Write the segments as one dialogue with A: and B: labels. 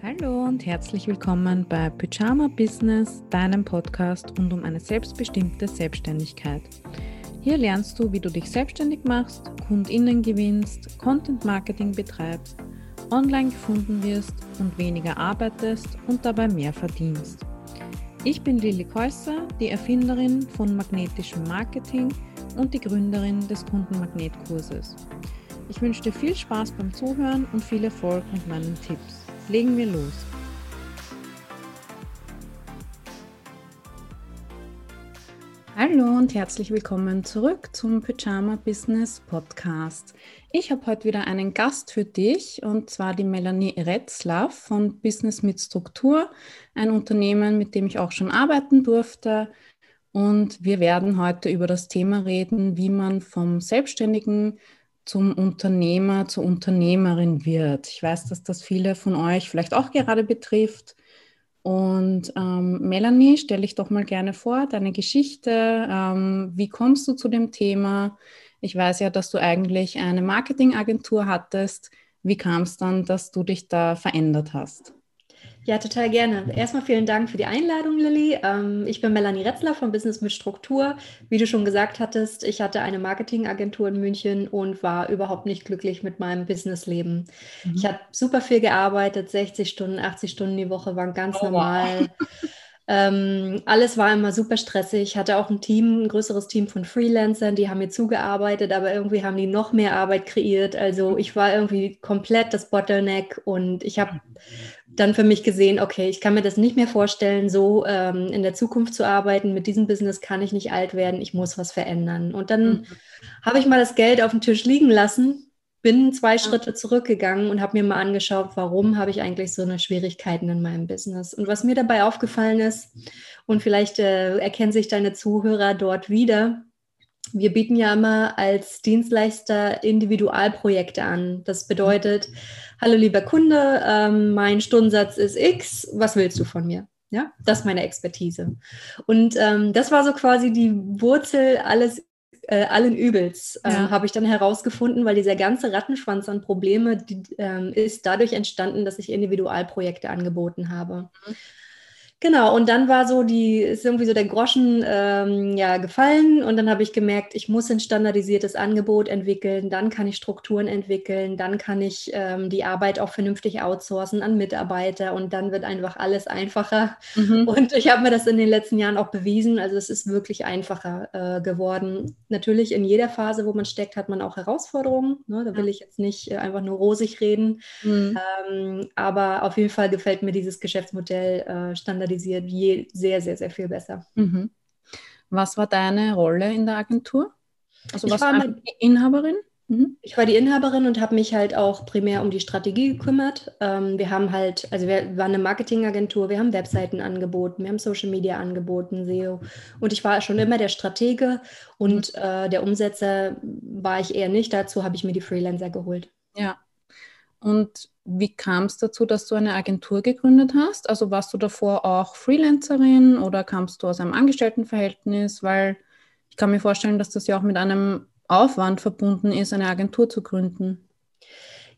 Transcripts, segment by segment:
A: Hallo und herzlich willkommen bei Pyjama Business, deinem Podcast rund um eine selbstbestimmte Selbstständigkeit. Hier lernst du, wie du dich selbstständig machst, KundInnen gewinnst, Content Marketing betreibst, online gefunden wirst und weniger arbeitest und dabei mehr verdienst. Ich bin Lilly Käusser, die Erfinderin von magnetischem Marketing und die Gründerin des Kundenmagnetkurses. Ich wünsche dir viel Spaß beim Zuhören und viel Erfolg mit meinen Tipps. Legen wir los. Hallo und herzlich willkommen zurück zum Pyjama Business Podcast. Ich habe heute wieder einen Gast für dich und zwar die Melanie Retzlaff von Business mit Struktur, ein Unternehmen, mit dem ich auch schon arbeiten durfte. Und wir werden heute über das Thema reden, wie man vom Selbstständigen zum Unternehmer, zur Unternehmerin wird. Ich weiß, dass das viele von euch vielleicht auch gerade betrifft. Und ähm, Melanie, stelle ich doch mal gerne vor, deine Geschichte. Ähm, wie kommst du zu dem Thema? Ich weiß ja, dass du eigentlich eine Marketingagentur hattest. Wie kam es dann, dass du dich da verändert hast?
B: Ja, total gerne. Erstmal vielen Dank für die Einladung, Lilly. Ähm, ich bin Melanie Retzler von Business mit Struktur. Wie du schon gesagt hattest, ich hatte eine Marketingagentur in München und war überhaupt nicht glücklich mit meinem Businessleben. Mhm. Ich habe super viel gearbeitet, 60 Stunden, 80 Stunden die Woche waren ganz oh, normal. Wow. Ähm, alles war immer super stressig. Ich hatte auch ein Team, ein größeres Team von Freelancern, die haben mir zugearbeitet, aber irgendwie haben die noch mehr Arbeit kreiert. Also ich war irgendwie komplett das Bottleneck und ich habe dann für mich gesehen, okay, ich kann mir das nicht mehr vorstellen, so ähm, in der Zukunft zu arbeiten. Mit diesem Business kann ich nicht alt werden, ich muss was verändern. Und dann mhm. habe ich mal das Geld auf dem Tisch liegen lassen, bin zwei Schritte zurückgegangen und habe mir mal angeschaut, warum habe ich eigentlich so eine Schwierigkeiten in meinem Business. Und was mir dabei aufgefallen ist, und vielleicht äh, erkennen sich deine Zuhörer dort wieder, wir bieten ja immer als Dienstleister Individualprojekte an. Das bedeutet, hallo lieber Kunde, ähm, mein Stundensatz ist X, was willst du von mir? Ja, das ist meine Expertise. Und ähm, das war so quasi die Wurzel alles, äh, allen Übels, ähm, ja. habe ich dann herausgefunden, weil dieser ganze Rattenschwanz an Probleme die, ähm, ist dadurch entstanden, dass ich Individualprojekte angeboten habe. Mhm. Genau, und dann war so die, ist irgendwie so der Groschen ähm, ja gefallen und dann habe ich gemerkt, ich muss ein standardisiertes Angebot entwickeln, dann kann ich Strukturen entwickeln, dann kann ich ähm, die Arbeit auch vernünftig outsourcen an Mitarbeiter und dann wird einfach alles einfacher. Mhm. Und ich habe mir das in den letzten Jahren auch bewiesen, also es ist wirklich einfacher äh, geworden. Natürlich in jeder Phase, wo man steckt, hat man auch Herausforderungen. Ne? Da will ich jetzt nicht äh, einfach nur rosig reden, mhm. ähm, aber auf jeden Fall gefällt mir dieses Geschäftsmodell äh, standardisiert standardisiert je, sehr, sehr, sehr viel besser. Mhm.
A: Was war deine Rolle in der Agentur? Also ich was war die Inhaberin?
B: Mhm. Ich war die Inhaberin und habe mich halt auch primär um die Strategie gekümmert. Ähm, wir haben halt, also wir waren eine Marketingagentur, wir haben Webseiten angeboten, wir haben Social Media angeboten, SEO. Und ich war schon immer der Stratege und mhm. äh, der Umsetzer war ich eher nicht. Dazu habe ich mir die Freelancer geholt.
A: Ja. Und wie kam es dazu, dass du eine Agentur gegründet hast? Also warst du davor auch Freelancerin oder kamst du aus einem Angestelltenverhältnis? Weil ich kann mir vorstellen, dass das ja auch mit einem Aufwand verbunden ist, eine Agentur zu gründen.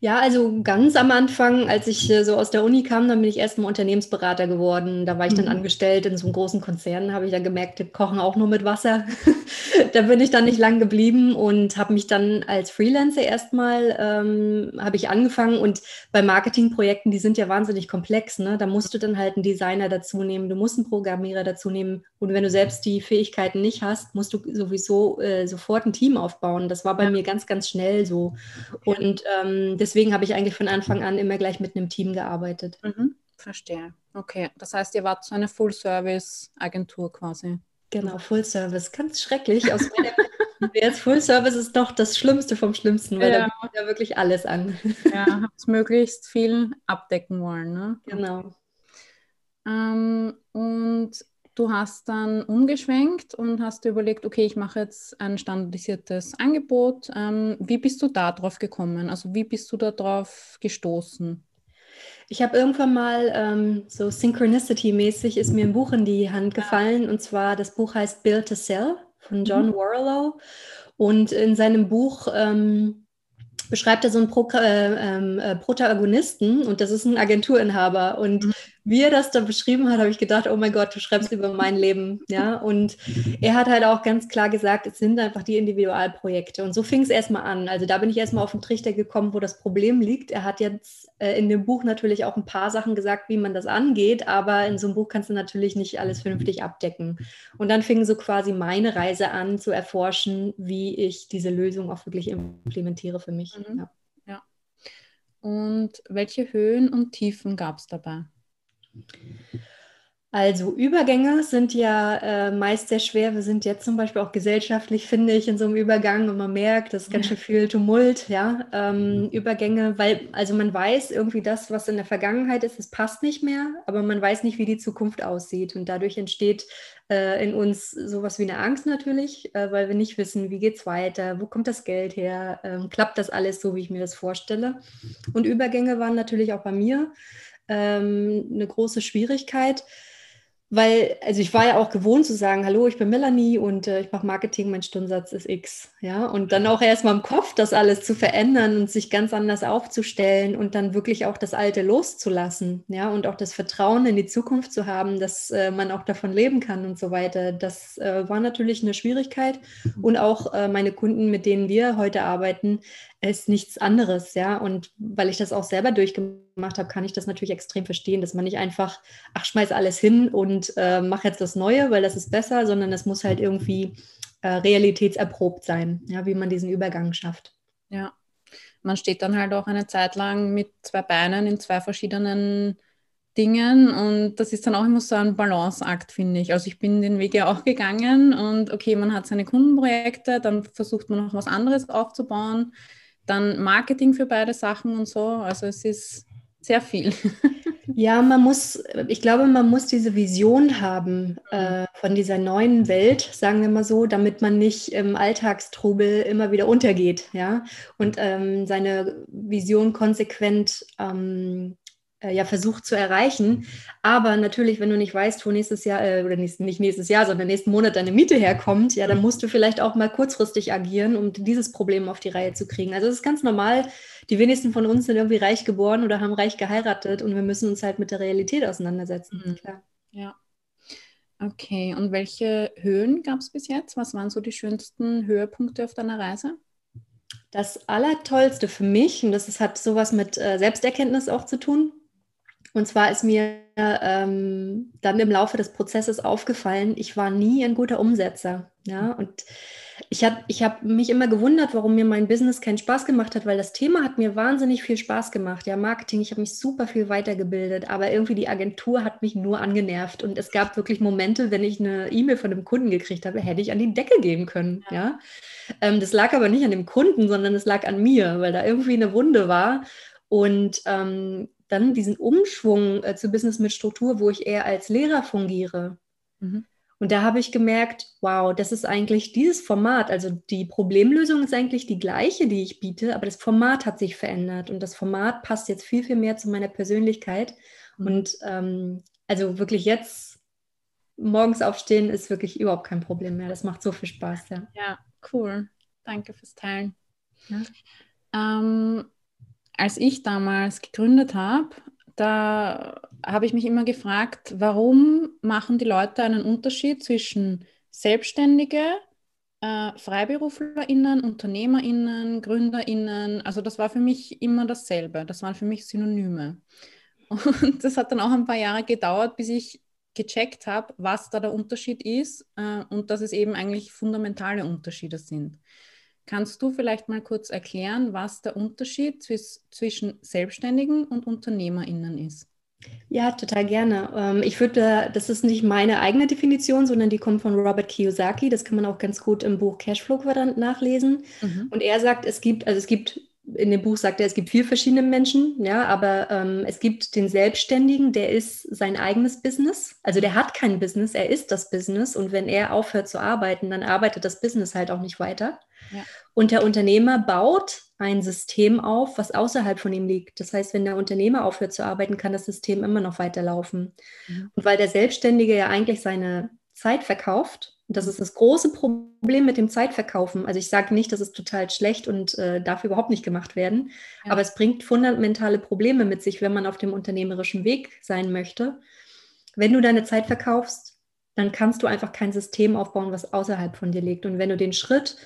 B: Ja, also ganz am Anfang, als ich äh, so aus der Uni kam, dann bin ich erst mal Unternehmensberater geworden. Da war ich dann mhm. angestellt in so einem großen Konzern, habe ich dann gemerkt, die kochen auch nur mit Wasser. da bin ich dann nicht lang geblieben und habe mich dann als Freelancer erstmal, ähm, habe ich angefangen und bei Marketingprojekten, die sind ja wahnsinnig komplex, ne? da musst du dann halt einen Designer dazu nehmen, du musst einen Programmierer dazu nehmen und wenn du selbst die Fähigkeiten nicht hast, musst du sowieso äh, sofort ein Team aufbauen. Das war bei ja. mir ganz, ganz schnell so und ähm, das deswegen habe ich eigentlich von Anfang an immer gleich mit einem Team gearbeitet.
A: Mhm, verstehe. Okay, das heißt, ihr wart so eine Full-Service-Agentur quasi.
B: Genau, Full-Service. Ganz schrecklich. Aus meiner Jetzt Full-Service ist doch das Schlimmste vom Schlimmsten, weil ja. da bietet ja wirklich alles an.
A: Ja, habt möglichst viel abdecken wollen. Ne?
B: Genau.
A: Ähm, und du hast dann umgeschwenkt und hast dir überlegt, okay, ich mache jetzt ein standardisiertes Angebot. Ähm, wie bist du da drauf gekommen? Also wie bist du da drauf gestoßen?
B: Ich habe irgendwann mal ähm, so Synchronicity-mäßig ist mir ein Buch in die Hand gefallen und zwar das Buch heißt Build to Sell von John mhm. Warlow und in seinem Buch ähm, beschreibt er so einen Pro äh, ähm, äh, Protagonisten und das ist ein Agenturinhaber. Und mhm. Wie er das da beschrieben hat, habe ich gedacht, oh mein Gott, du schreibst über mein Leben. Ja, und er hat halt auch ganz klar gesagt, es sind einfach die Individualprojekte. Und so fing es erstmal an. Also da bin ich erstmal auf den Trichter gekommen, wo das Problem liegt. Er hat jetzt äh, in dem Buch natürlich auch ein paar Sachen gesagt, wie man das angeht, aber in so einem Buch kannst du natürlich nicht alles vernünftig abdecken. Und dann fing so quasi meine Reise an, zu erforschen, wie ich diese Lösung auch wirklich implementiere für mich.
A: Mhm. Ja. ja. Und welche Höhen und Tiefen gab es dabei?
B: Also Übergänge sind ja äh, meist sehr schwer. Wir sind jetzt zum Beispiel auch gesellschaftlich, finde ich, in so einem Übergang und man merkt, das ist ganz schön viel Tumult, ja. Ähm, Übergänge, weil, also man weiß irgendwie das, was in der Vergangenheit ist, es passt nicht mehr, aber man weiß nicht, wie die Zukunft aussieht. Und dadurch entsteht äh, in uns sowas wie eine Angst natürlich, äh, weil wir nicht wissen, wie geht es weiter, wo kommt das Geld her, ähm, klappt das alles so, wie ich mir das vorstelle. Und Übergänge waren natürlich auch bei mir ähm, eine große Schwierigkeit weil, also ich war ja auch gewohnt zu sagen, hallo, ich bin Melanie und äh, ich mache Marketing, mein Stundensatz ist X. Ja, und dann auch erstmal im Kopf das alles zu verändern und sich ganz anders aufzustellen und dann wirklich auch das Alte loszulassen. Ja, und auch das Vertrauen in die Zukunft zu haben, dass äh, man auch davon leben kann und so weiter. Das äh, war natürlich eine Schwierigkeit. Mhm. Und auch äh, meine Kunden, mit denen wir heute arbeiten, ist nichts anderes, ja. Und weil ich das auch selber durchgemacht habe, kann ich das natürlich extrem verstehen, dass man nicht einfach, ach, schmeiß alles hin und äh, mach jetzt das Neue, weil das ist besser, sondern es muss halt irgendwie äh, realitätserprobt sein, ja, wie man diesen Übergang schafft.
A: Ja, man steht dann halt auch eine Zeit lang mit zwei Beinen in zwei verschiedenen Dingen und das ist dann auch immer so ein Balanceakt, finde ich. Also ich bin den Weg ja auch gegangen und okay, man hat seine Kundenprojekte, dann versucht man noch was anderes aufzubauen dann Marketing für beide Sachen und so. Also es ist sehr viel.
B: Ja, man muss, ich glaube, man muss diese Vision haben äh, von dieser neuen Welt, sagen wir mal so, damit man nicht im Alltagstrubel immer wieder untergeht, ja, und ähm, seine Vision konsequent ähm, äh, ja versucht zu erreichen. Aber natürlich, wenn du nicht weißt, wo nächstes Jahr, äh, oder nächst, nicht nächstes Jahr, sondern nächsten Monat deine Miete herkommt, ja, dann mhm. musst du vielleicht auch mal kurzfristig agieren, um dieses Problem auf die Reihe zu kriegen. Also es ist ganz normal. Die wenigsten von uns sind irgendwie reich geboren oder haben reich geheiratet und wir müssen uns halt mit der Realität auseinandersetzen. Mhm. Klar.
A: Ja. Okay, und welche Höhen gab es bis jetzt? Was waren so die schönsten Höhepunkte auf deiner Reise?
B: Das Allertollste für mich, und das ist, hat sowas mit äh, Selbsterkenntnis auch zu tun, und zwar ist mir ähm, dann im Laufe des Prozesses aufgefallen, ich war nie ein guter Umsetzer. Ja, und ich habe ich hab mich immer gewundert, warum mir mein Business keinen Spaß gemacht hat, weil das Thema hat mir wahnsinnig viel Spaß gemacht. Ja, Marketing, ich habe mich super viel weitergebildet, aber irgendwie die Agentur hat mich nur angenervt. Und es gab wirklich Momente, wenn ich eine E-Mail von einem Kunden gekriegt habe, hätte ich an die Decke gehen können. Ja. ja? Ähm, das lag aber nicht an dem Kunden, sondern es lag an mir, weil da irgendwie eine Wunde war. Und ähm, dann diesen Umschwung äh, zu Business mit Struktur, wo ich eher als Lehrer fungiere. Mhm. Und da habe ich gemerkt, wow, das ist eigentlich dieses Format, also die Problemlösung ist eigentlich die gleiche, die ich biete, aber das Format hat sich verändert und das Format passt jetzt viel, viel mehr zu meiner Persönlichkeit. Mhm. Und ähm, also wirklich jetzt morgens aufstehen ist wirklich überhaupt kein Problem mehr. Das macht so viel Spaß, ja.
A: Ja, cool. Danke fürs Teilen. Ja. Ähm, als ich damals gegründet habe, da habe ich mich immer gefragt, warum machen die Leute einen Unterschied zwischen Selbstständige, äh, FreiberuflerInnen, UnternehmerInnen, GründerInnen. Also das war für mich immer dasselbe. Das waren für mich Synonyme. Und das hat dann auch ein paar Jahre gedauert, bis ich gecheckt habe, was da der Unterschied ist äh, und dass es eben eigentlich fundamentale Unterschiede sind. Kannst du vielleicht mal kurz erklären, was der Unterschied zwischen Selbstständigen und UnternehmerInnen ist?
B: Ja, total gerne. Ähm, ich würde, das ist nicht meine eigene Definition, sondern die kommt von Robert Kiyosaki. Das kann man auch ganz gut im Buch Cashflow Quadrant nachlesen. Mhm. Und er sagt, es gibt, also es gibt in dem Buch sagt er, es gibt vier verschiedene Menschen, ja, aber ähm, es gibt den Selbstständigen, der ist sein eigenes Business. Also der hat kein Business, er ist das Business und wenn er aufhört zu arbeiten, dann arbeitet das Business halt auch nicht weiter. Ja. Und der Unternehmer baut ein System auf, was außerhalb von ihm liegt. Das heißt, wenn der Unternehmer aufhört zu arbeiten, kann das System immer noch weiterlaufen. Mhm. Und weil der Selbstständige ja eigentlich seine Zeit verkauft, und das ist das große Problem, mit dem Zeitverkaufen. Also ich sage nicht, dass es total schlecht und äh, darf überhaupt nicht gemacht werden, ja. aber es bringt fundamentale Probleme mit sich, wenn man auf dem unternehmerischen Weg sein möchte. Wenn du deine Zeit verkaufst, dann kannst du einfach kein System aufbauen, was außerhalb von dir liegt. Und wenn du den Schritt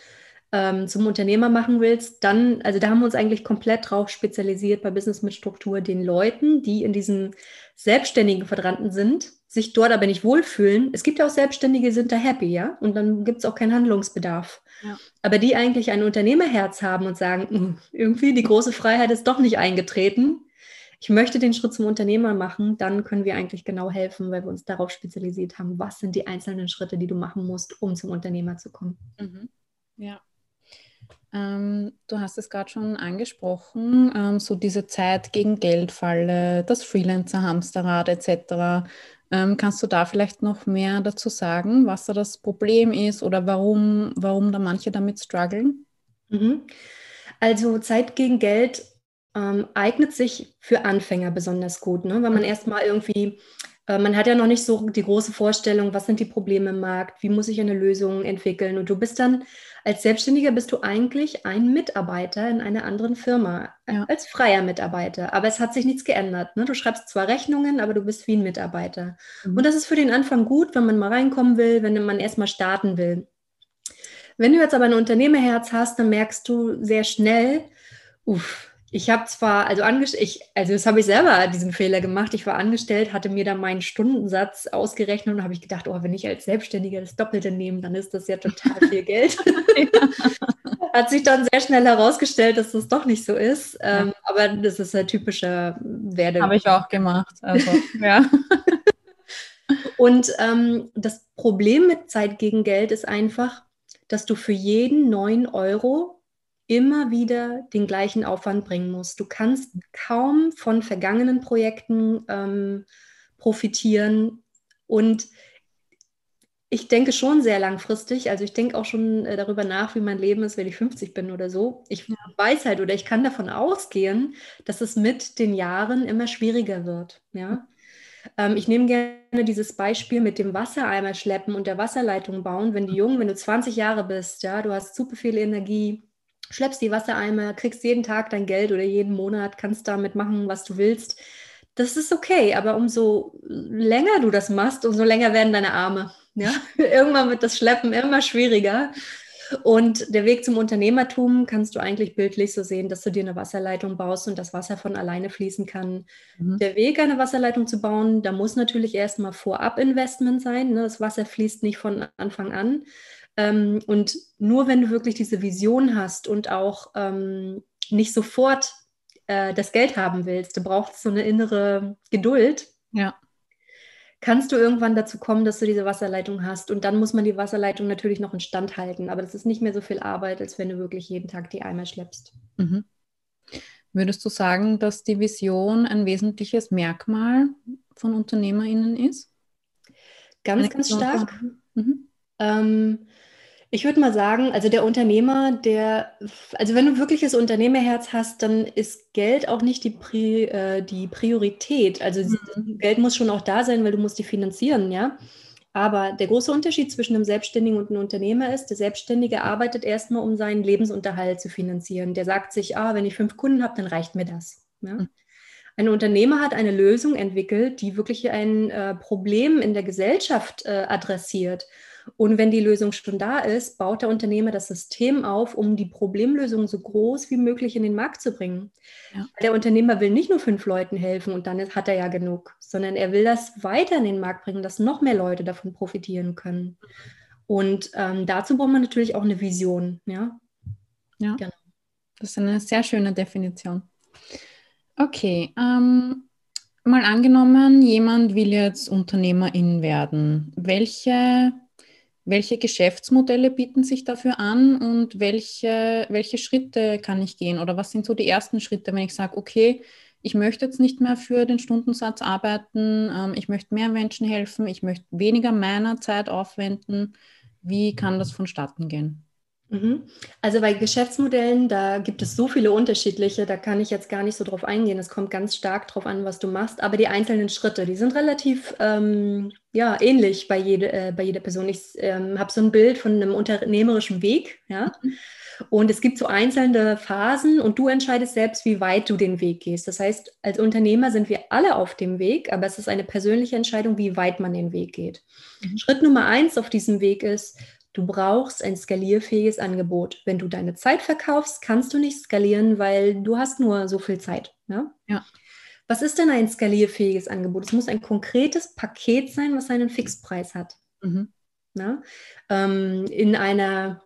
B: ähm, zum Unternehmer machen willst, dann, also da haben wir uns eigentlich komplett drauf spezialisiert bei Business mit Struktur, den Leuten, die in diesem selbstständigen Quadranten sind, sich dort aber nicht wohlfühlen. Es gibt ja auch Selbstständige, die sind da happy, ja, und dann gibt es auch keinen Handlungsbedarf. Ja. Aber die eigentlich ein Unternehmerherz haben und sagen, hm, irgendwie die große Freiheit ist doch nicht eingetreten. Ich möchte den Schritt zum Unternehmer machen, dann können wir eigentlich genau helfen, weil wir uns darauf spezialisiert haben, was sind die einzelnen Schritte, die du machen musst, um zum Unternehmer zu kommen.
A: Mhm. Ja. Ähm, du hast es gerade schon angesprochen, ähm, so diese Zeit gegen Geldfalle, das Freelancer-Hamsterrad etc. Ähm, kannst du da vielleicht noch mehr dazu sagen, was da das Problem ist oder warum, warum da manche damit strugglen?
B: Mhm. Also Zeit gegen Geld ähm, eignet sich für Anfänger besonders gut, ne? weil man erstmal irgendwie man hat ja noch nicht so die große Vorstellung, was sind die Probleme im Markt, wie muss ich eine Lösung entwickeln. Und du bist dann als Selbstständiger bist du eigentlich ein Mitarbeiter in einer anderen Firma, ja. als freier Mitarbeiter. Aber es hat sich nichts geändert. Ne? Du schreibst zwar Rechnungen, aber du bist wie ein Mitarbeiter. Mhm. Und das ist für den Anfang gut, wenn man mal reinkommen will, wenn man erstmal starten will. Wenn du jetzt aber ein Unternehmerherz hast, dann merkst du sehr schnell, uff, ich habe zwar, also ich, also das habe ich selber diesen Fehler gemacht. Ich war angestellt, hatte mir dann meinen Stundensatz ausgerechnet und habe ich gedacht, oh, wenn ich als Selbstständiger das Doppelte nehme, dann ist das ja total viel Geld. Hat sich dann sehr schnell herausgestellt, dass das doch nicht so ist. Ja. Ähm, aber das ist ein typischer Werde.
A: Habe ich auch gemacht. Also, ja.
B: und ähm, das Problem mit Zeit gegen Geld ist einfach, dass du für jeden neuen Euro immer wieder den gleichen Aufwand bringen musst. Du kannst kaum von vergangenen Projekten ähm, profitieren und ich denke schon sehr langfristig. Also ich denke auch schon äh, darüber nach, wie mein Leben ist, wenn ich 50 bin oder so. Ich weiß halt oder ich kann davon ausgehen, dass es mit den Jahren immer schwieriger wird. Ja. Ähm, ich nehme gerne dieses Beispiel mit dem Wassereimer schleppen und der Wasserleitung bauen. Wenn die Jungen, wenn du 20 Jahre bist, ja, du hast super viel Energie, schleppst die Wassereimer, kriegst jeden Tag dein Geld oder jeden Monat, kannst damit machen, was du willst. Das ist okay, aber umso länger du das machst, umso länger werden deine Arme. Ja? Irgendwann wird das Schleppen immer schwieriger. Und der Weg zum Unternehmertum kannst du eigentlich bildlich so sehen, dass du dir eine Wasserleitung baust und das Wasser von alleine fließen kann. Mhm. Der Weg, eine Wasserleitung zu bauen, da muss natürlich erstmal vorab Investment sein. Ne? Das Wasser fließt nicht von Anfang an. Ähm, und nur wenn du wirklich diese Vision hast und auch ähm, nicht sofort äh, das Geld haben willst, du brauchst so eine innere Geduld. Ja. Kannst du irgendwann dazu kommen, dass du diese Wasserleitung hast und dann muss man die Wasserleitung natürlich noch instand halten, aber das ist nicht mehr so viel Arbeit, als wenn du wirklich jeden Tag die Eimer schleppst. Mhm.
A: Würdest du sagen, dass die Vision ein wesentliches Merkmal von UnternehmerInnen ist?
B: Ganz, Eine ganz stark. Mhm. Ähm, ich würde mal sagen, also der Unternehmer, der, also wenn du wirkliches Unternehmerherz hast, dann ist Geld auch nicht die, Pri, äh, die Priorität. Also mhm. Geld muss schon auch da sein, weil du musst die finanzieren, ja. Aber der große Unterschied zwischen einem Selbstständigen und einem Unternehmer ist, der Selbstständige arbeitet erstmal, um seinen Lebensunterhalt zu finanzieren. Der sagt sich, ah, wenn ich fünf Kunden habe, dann reicht mir das. Ja? Mhm. Ein Unternehmer hat eine Lösung entwickelt, die wirklich ein äh, Problem in der Gesellschaft äh, adressiert. Und wenn die Lösung schon da ist, baut der Unternehmer das System auf, um die Problemlösung so groß wie möglich in den Markt zu bringen. Ja. Der Unternehmer will nicht nur fünf Leuten helfen und dann hat er ja genug, sondern er will das weiter in den Markt bringen, dass noch mehr Leute davon profitieren können. Und ähm, dazu braucht man natürlich auch eine Vision. Ja,
A: ja. Genau. das ist eine sehr schöne Definition. Okay, ähm, mal angenommen, jemand will jetzt Unternehmerin werden. Welche welche Geschäftsmodelle bieten sich dafür an und welche, welche Schritte kann ich gehen? Oder was sind so die ersten Schritte, wenn ich sage, okay, ich möchte jetzt nicht mehr für den Stundensatz arbeiten, ähm, ich möchte mehr Menschen helfen, ich möchte weniger meiner Zeit aufwenden. Wie kann das vonstatten gehen?
B: Mhm. Also bei Geschäftsmodellen, da gibt es so viele unterschiedliche, da kann ich jetzt gar nicht so drauf eingehen. Es kommt ganz stark drauf an, was du machst. Aber die einzelnen Schritte, die sind relativ ähm, ja, ähnlich bei, jede, äh, bei jeder Person. Ich ähm, habe so ein Bild von einem unternehmerischen Weg, ja. Mhm. Und es gibt so einzelne Phasen und du entscheidest selbst, wie weit du den Weg gehst. Das heißt, als Unternehmer sind wir alle auf dem Weg, aber es ist eine persönliche Entscheidung, wie weit man den Weg geht. Mhm. Schritt Nummer eins auf diesem Weg ist, Du brauchst ein skalierfähiges Angebot. Wenn du deine Zeit verkaufst, kannst du nicht skalieren, weil du hast nur so viel Zeit. Ja. ja. Was ist denn ein skalierfähiges Angebot? Es muss ein konkretes Paket sein, was einen Fixpreis hat. Mhm. Ja? Ähm, in einer,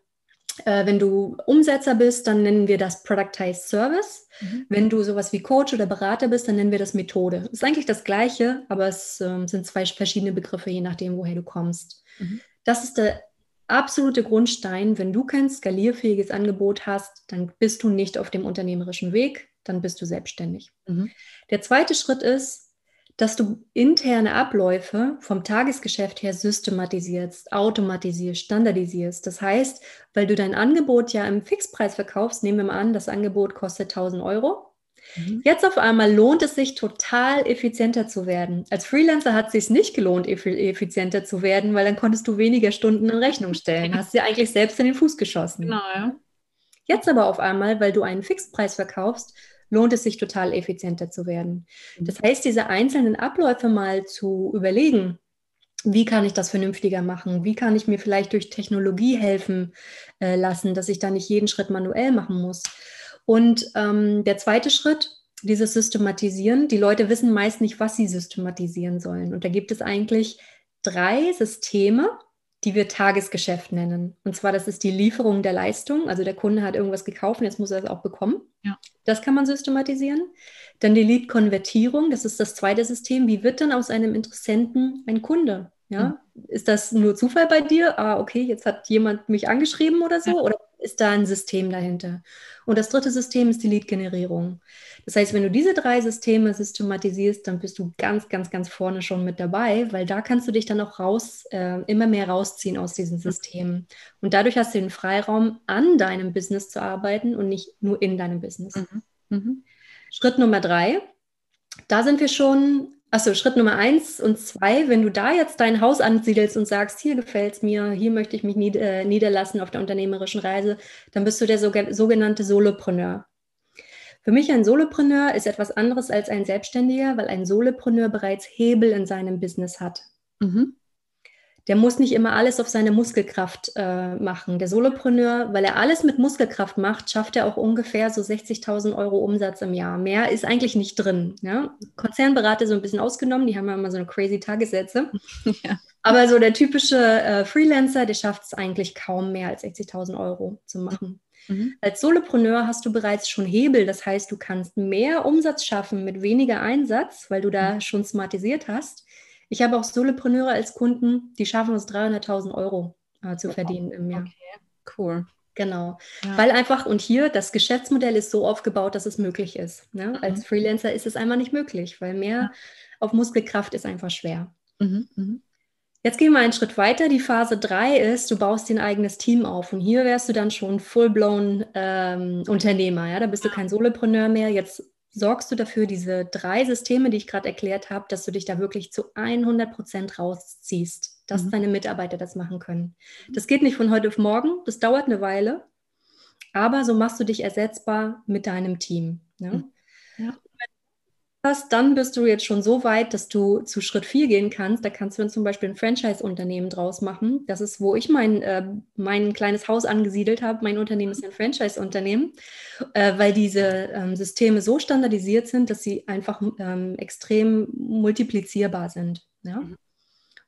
B: äh, wenn du Umsetzer bist, dann nennen wir das Productized Service. Mhm. Wenn du sowas wie Coach oder Berater bist, dann nennen wir das Methode. Ist eigentlich das Gleiche, aber es äh, sind zwei verschiedene Begriffe, je nachdem, woher du kommst. Mhm. Das ist der absolute Grundstein. Wenn du kein skalierfähiges Angebot hast, dann bist du nicht auf dem unternehmerischen Weg, dann bist du selbstständig. Mhm. Der zweite Schritt ist, dass du interne Abläufe vom Tagesgeschäft her systematisierst, automatisierst, standardisierst. Das heißt, weil du dein Angebot ja im Fixpreis verkaufst, nehmen wir mal an, das Angebot kostet 1000 Euro Mhm. Jetzt auf einmal lohnt es sich total effizienter zu werden. Als Freelancer hat es sich nicht gelohnt, effizienter zu werden, weil dann konntest du weniger Stunden in Rechnung stellen. Hast dir eigentlich selbst in den Fuß geschossen. Genau, ja. Jetzt aber auf einmal, weil du einen Fixpreis verkaufst, lohnt es sich total effizienter zu werden. Mhm. Das heißt, diese einzelnen Abläufe mal zu überlegen, wie kann ich das vernünftiger machen? Wie kann ich mir vielleicht durch Technologie helfen äh, lassen, dass ich da nicht jeden Schritt manuell machen muss? Und ähm, der zweite Schritt, dieses Systematisieren. Die Leute wissen meist nicht, was sie systematisieren sollen. Und da gibt es eigentlich drei Systeme, die wir Tagesgeschäft nennen. Und zwar, das ist die Lieferung der Leistung. Also der Kunde hat irgendwas gekauft und jetzt muss er es auch bekommen. Ja. Das kann man systematisieren. Dann die Lead-Konvertierung, das ist das zweite System. Wie wird dann aus einem Interessenten ein Kunde? Ja? Mhm. Ist das nur Zufall bei dir? Ah, okay, jetzt hat jemand mich angeschrieben oder so? Ja. Oder ist da ein System dahinter? Und das dritte System ist die Lead-Generierung. Das heißt, wenn du diese drei Systeme systematisierst, dann bist du ganz, ganz, ganz vorne schon mit dabei, weil da kannst du dich dann auch raus, äh, immer mehr rausziehen aus diesen Systemen. Und dadurch hast du den Freiraum, an deinem Business zu arbeiten und nicht nur in deinem Business. Mhm. Mhm. Schritt Nummer drei, da sind wir schon Achso, Schritt Nummer eins und zwei, wenn du da jetzt dein Haus ansiedelst und sagst, hier gefällt es mir, hier möchte ich mich äh, niederlassen auf der unternehmerischen Reise, dann bist du der sogenannte Solopreneur. Für mich ein Solopreneur ist etwas anderes als ein Selbstständiger, weil ein Solopreneur bereits Hebel in seinem Business hat. Mhm der muss nicht immer alles auf seine Muskelkraft äh, machen. Der Solopreneur, weil er alles mit Muskelkraft macht, schafft er auch ungefähr so 60.000 Euro Umsatz im Jahr. Mehr ist eigentlich nicht drin. Ja? Konzernberater so ein bisschen ausgenommen, die haben ja immer so eine crazy Tagessätze. Ja. Aber so der typische äh, Freelancer, der schafft es eigentlich kaum mehr als 60.000 Euro zu machen. Mhm. Als Solopreneur hast du bereits schon Hebel, das heißt, du kannst mehr Umsatz schaffen mit weniger Einsatz, weil du da mhm. schon smartisiert hast. Ich habe auch Solopreneure als Kunden, die schaffen es 300.000 Euro äh, zu verdienen im Jahr. Okay,
A: cool.
B: Genau, ja. weil einfach und hier das Geschäftsmodell ist so aufgebaut, dass es möglich ist. Ne? Mhm. Als Freelancer ist es einfach nicht möglich, weil mehr ja. auf Muskelkraft ist einfach schwer. Mhm. Mhm. Jetzt gehen wir einen Schritt weiter. Die Phase 3 ist, du baust dein eigenes Team auf. Und hier wärst du dann schon full-blown ähm, Unternehmer. Ja? Da bist du kein Solopreneur mehr. Jetzt sorgst du dafür, diese drei Systeme, die ich gerade erklärt habe, dass du dich da wirklich zu 100 Prozent rausziehst, dass mhm. deine Mitarbeiter das machen können. Das geht nicht von heute auf morgen, das dauert eine Weile, aber so machst du dich ersetzbar mit deinem Team. Ne? Mhm. Ja hast, dann bist du jetzt schon so weit, dass du zu Schritt 4 gehen kannst. Da kannst du dann zum Beispiel ein Franchise-Unternehmen draus machen. Das ist, wo ich mein, äh, mein kleines Haus angesiedelt habe. Mein Unternehmen ist ein Franchise-Unternehmen, äh, weil diese ähm, Systeme so standardisiert sind, dass sie einfach ähm, extrem multiplizierbar sind. Ja? Mhm.